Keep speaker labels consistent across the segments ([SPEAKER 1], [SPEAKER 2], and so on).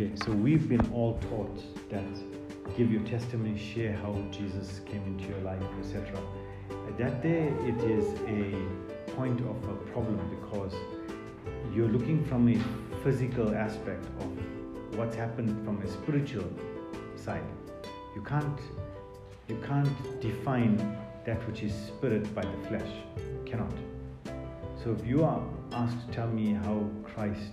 [SPEAKER 1] Okay, so we've been all taught that give your testimony, share how Jesus came into your life, etc. That day it is a point of a problem because you're looking from a physical aspect of what's happened from a spiritual side. You can't you can't define that which is spirit by the flesh. You cannot. So if you are asked to tell me how Christ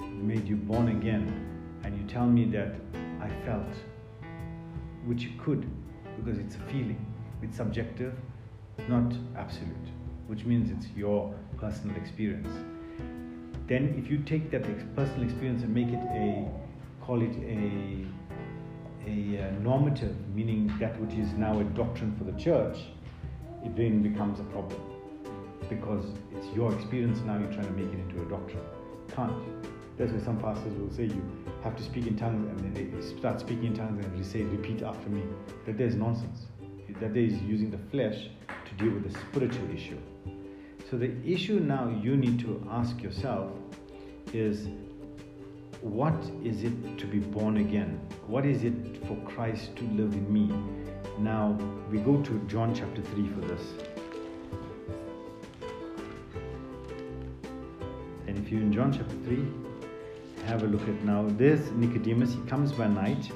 [SPEAKER 1] made you born again, and you tell me that I felt, which you could, because it's a feeling, it's subjective, not absolute, which means it's your personal experience. Then, if you take that personal experience and make it a, call it a, a uh, normative, meaning that which is now a doctrine for the church, it then becomes a problem because it's your experience now you're trying to make it into a doctrine. Can't. That's why some pastors will say you have to speak in tongues and then they start speaking in tongues and they say, repeat after me. That there is nonsense. That there is using the flesh to deal with the spiritual issue. So the issue now you need to ask yourself is what is it to be born again? What is it for Christ to live in me? Now we go to John chapter 3 for this. And if you're in John chapter 3, have a look at now. There's Nicodemus, he comes by night,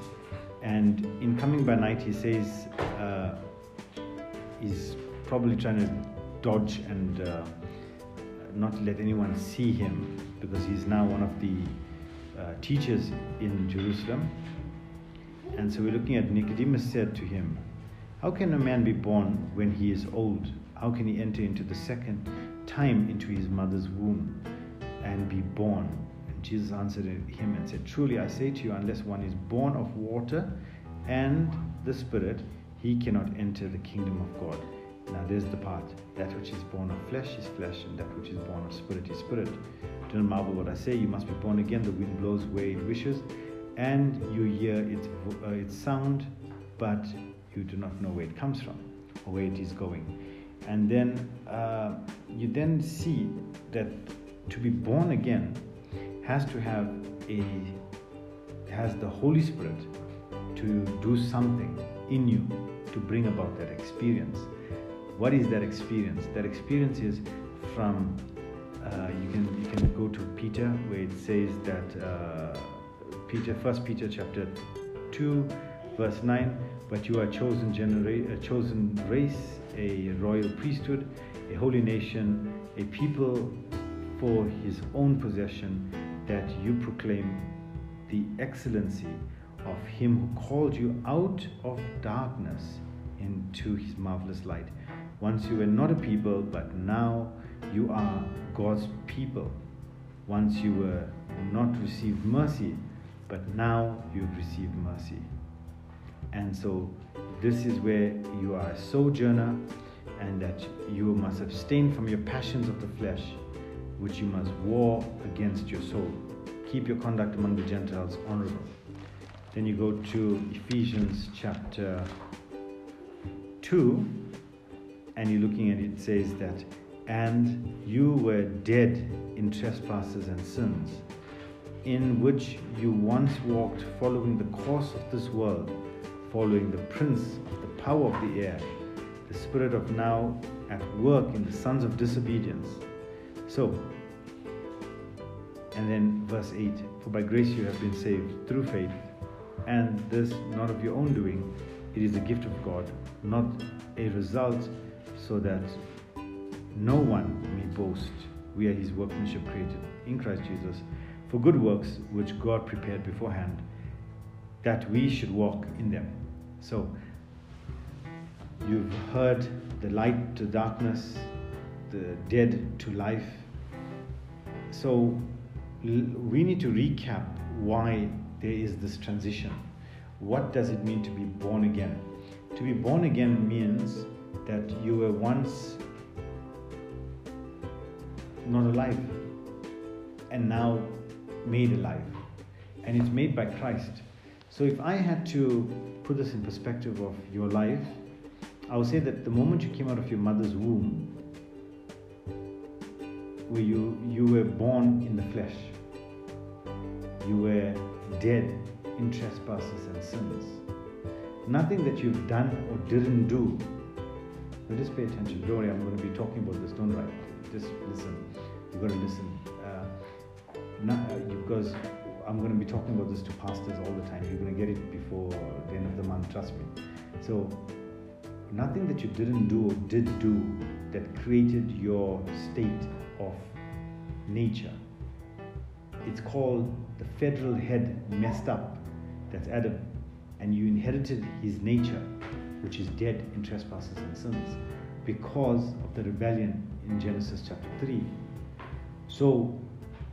[SPEAKER 1] and in coming by night, he says uh, he's probably trying to dodge and uh, not let anyone see him because he's now one of the uh, teachers in Jerusalem. And so we're looking at Nicodemus said to him, How can a man be born when he is old? How can he enter into the second time into his mother's womb and be born? Jesus answered him and said, Truly I say to you, unless one is born of water and the Spirit, he cannot enter the kingdom of God. Now there's the part. That which is born of flesh is flesh, and that which is born of spirit is spirit. Do not marvel what I say. You must be born again. The wind blows where it wishes, and you hear its, uh, its sound, but you do not know where it comes from or where it is going. And then uh, you then see that to be born again has to have a has the Holy Spirit to do something in you to bring about that experience. What is that experience? That experience is from uh, you can you can go to Peter where it says that uh, Peter First Peter chapter two verse nine. But you are chosen genera- a chosen race, a royal priesthood, a holy nation, a people for His own possession, that you proclaim the excellency of Him who called you out of darkness into His marvelous light. Once you were not a people, but now you are God's people. Once you were not received mercy, but now you've received mercy. And so this is where you are a sojourner and that you must abstain from your passions of the flesh, which you must war against your soul. Keep your conduct among the Gentiles honorable. Then you go to Ephesians chapter 2, and you're looking at it, it says that, and you were dead in trespasses and sins, in which you once walked following the course of this world, following the prince of the power of the air, the spirit of now at work in the sons of disobedience. So, and then verse 8 For by grace you have been saved through faith, and this not of your own doing, it is the gift of God, not a result, so that no one may boast. We are his workmanship created in Christ Jesus for good works which God prepared beforehand that we should walk in them. So, you've heard the light to darkness, the dead to life. So, we need to recap why there is this transition. What does it mean to be born again? To be born again means that you were once not alive and now made alive. And it's made by Christ. So if I had to put this in perspective of your life, I would say that the moment you came out of your mother's womb, where you, you were born in the flesh, you were dead in trespasses and sins. Nothing that you've done or didn't do. But just pay attention. Don't worry, I'm going to be talking about this. Don't write. Just listen. You've got to listen. Uh, not, uh, because I'm going to be talking about this to pastors all the time. You're going to get it before the end of the month, trust me. So, nothing that you didn't do or did do that created your state of nature. It's called the federal head messed up. That's Adam. And you inherited his nature, which is dead in trespasses and sins, because of the rebellion in Genesis chapter 3. So,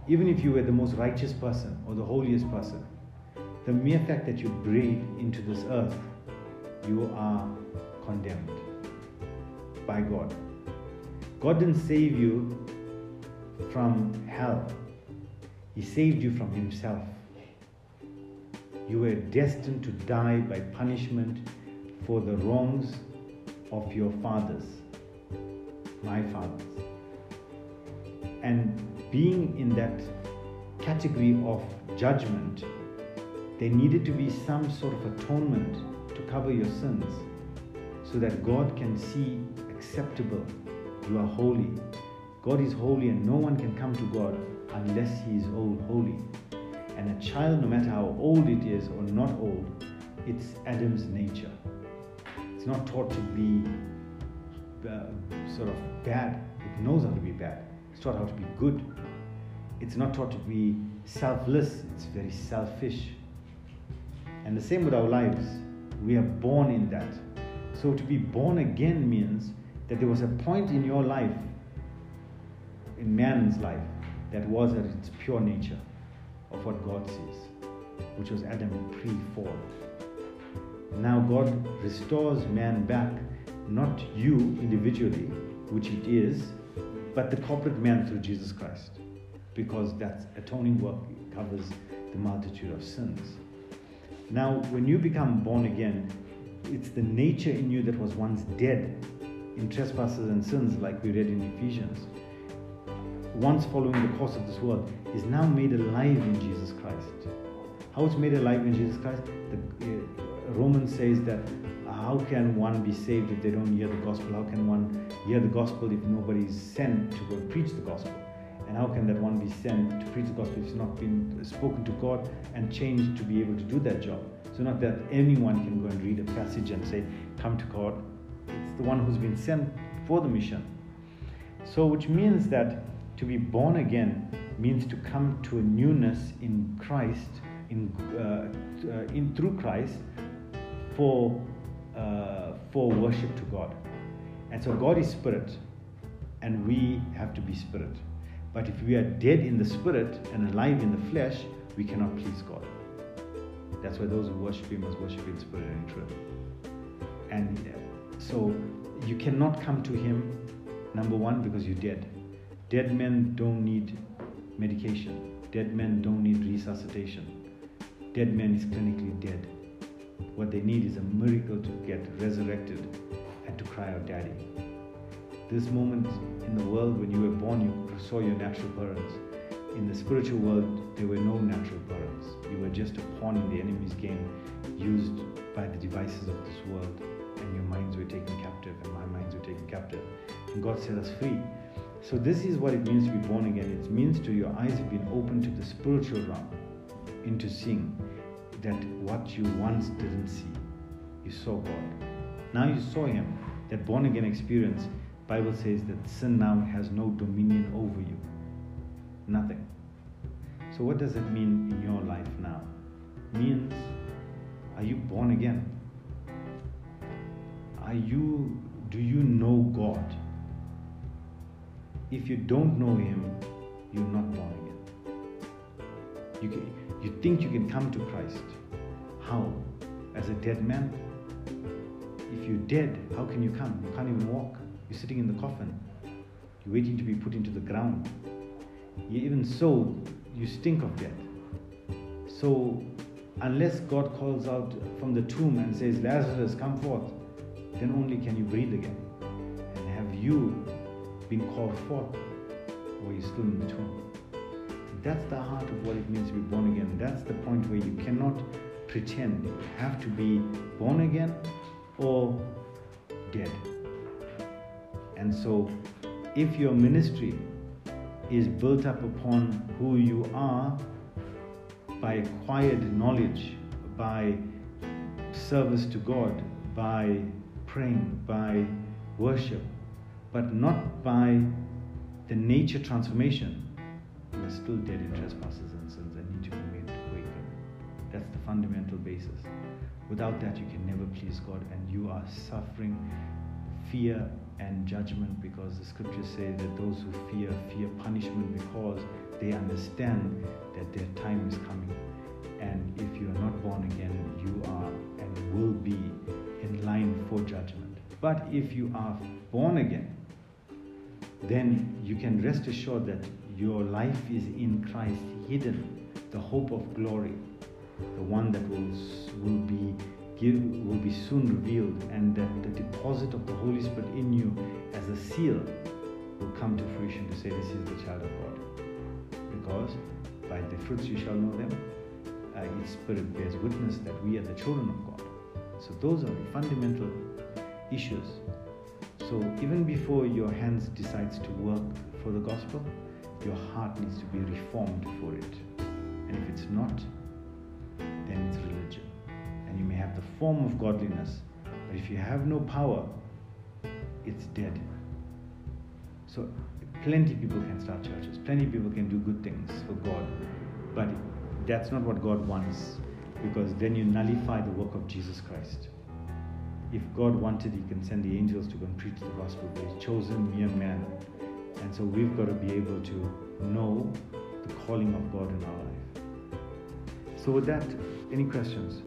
[SPEAKER 1] even if you were the most righteous person or the holiest person, the mere fact that you breathe into this earth, you are condemned by God. God didn't save you from hell, He saved you from Himself. You were destined to die by punishment for the wrongs of your fathers, my fathers. And being in that category of judgment, there needed to be some sort of atonement to cover your sins so that God can see acceptable. You are holy. God is holy, and no one can come to God unless He is old, holy. And a child, no matter how old it is or not old, it's Adam's nature. It's not taught to be uh, sort of bad, it knows how to be bad. It's taught how to be good. It's not taught to be selfless, it's very selfish. And the same with our lives. We are born in that. So to be born again means that there was a point in your life, in man's life, that was at its pure nature of what God sees, which was Adam pre fall. Now God restores man back, not you individually, which it is, but the corporate man through Jesus Christ, because that atoning work covers the multitude of sins. Now, when you become born again, it's the nature in you that was once dead in trespasses and sins, like we read in Ephesians, once following the course of this world, is now made alive in Jesus Christ. How it's made alive in Jesus Christ? The, uh, Romans says that how can one be saved if they don't hear the gospel? How can one hear the gospel if nobody is sent to preach the gospel? And how can that one be sent to preach the gospel if it's not been spoken to God and changed to be able to do that job? So, not that anyone can go and read a passage and say, Come to God. It's the one who's been sent for the mission. So, which means that to be born again means to come to a newness in Christ, in, uh, uh, in through Christ, for uh, for worship to God. And so God is spirit, and we have to be spirit. But if we are dead in the spirit and alive in the flesh, we cannot please God. That's why those who worship Him must worship in spirit and in truth. And so you cannot come to Him, number one, because you're dead. Dead men don't need medication. Dead men don't need resuscitation. Dead men is clinically dead. What they need is a miracle to get resurrected and to cry out, Daddy. This moment in the world when you were born, you saw your natural parents in the spiritual world, there were no natural parents. You were just a pawn in the enemy's game, used by the devices of this world, and your minds were taken captive, and my minds were taken captive. And God set us free. So, this is what it means to be born again. It means to your eyes have been opened to the spiritual realm, into seeing that what you once didn't see, you saw God. Now you saw Him. That born again experience, Bible says that sin now has no dominion over you. Nothing. So, what does it mean in your life now? It means, are you born again? Are you, do you know God? If you don't know Him, you're not born again. You, can, you think you can come to Christ. How? As a dead man? If you're dead, how can you come? You can't even walk. You're sitting in the coffin. You're waiting to be put into the ground even so, you stink of death. So, unless God calls out from the tomb and says, Lazarus, come forth, then only can you breathe again. And have you been called forth, or you're still in the tomb? That's the heart of what it means to be born again. That's the point where you cannot pretend. You have to be born again or dead. And so, if your ministry is built up upon who you are by acquired knowledge, by service to God, by praying, by worship, but not by the nature transformation, We're still dead in trespasses and sins and need to be made awakened. That's the fundamental basis. Without that, you can never please God, and you are suffering fear and judgment because the scriptures say that those who fear fear punishment because they understand that their time is coming. And if you are not born again, you are and will be in line for judgment. But if you are born again, then you can rest assured that your life is in Christ hidden, the hope of glory, the one that will, will be give, will be soon revealed, and that the deposit of the Holy Spirit in you as a seal will come to fruition to say, This is the child of God. Because by the fruits you shall know them, uh, His Spirit bears witness that we are the children of God. So, those are the fundamental issues. So, even before your hands decides to work for the gospel, your heart needs to be reformed for it. And if it's not, then it's religion and you may have the form of godliness, but if you have no power, it's dead. So, plenty people can start churches, plenty people can do good things for God, but that's not what God wants because then you nullify the work of Jesus Christ. If God wanted, He can send the angels to go and preach the gospel, but He's chosen mere man. And so we've got to be able to know the calling of God in our life. So, with that, any questions?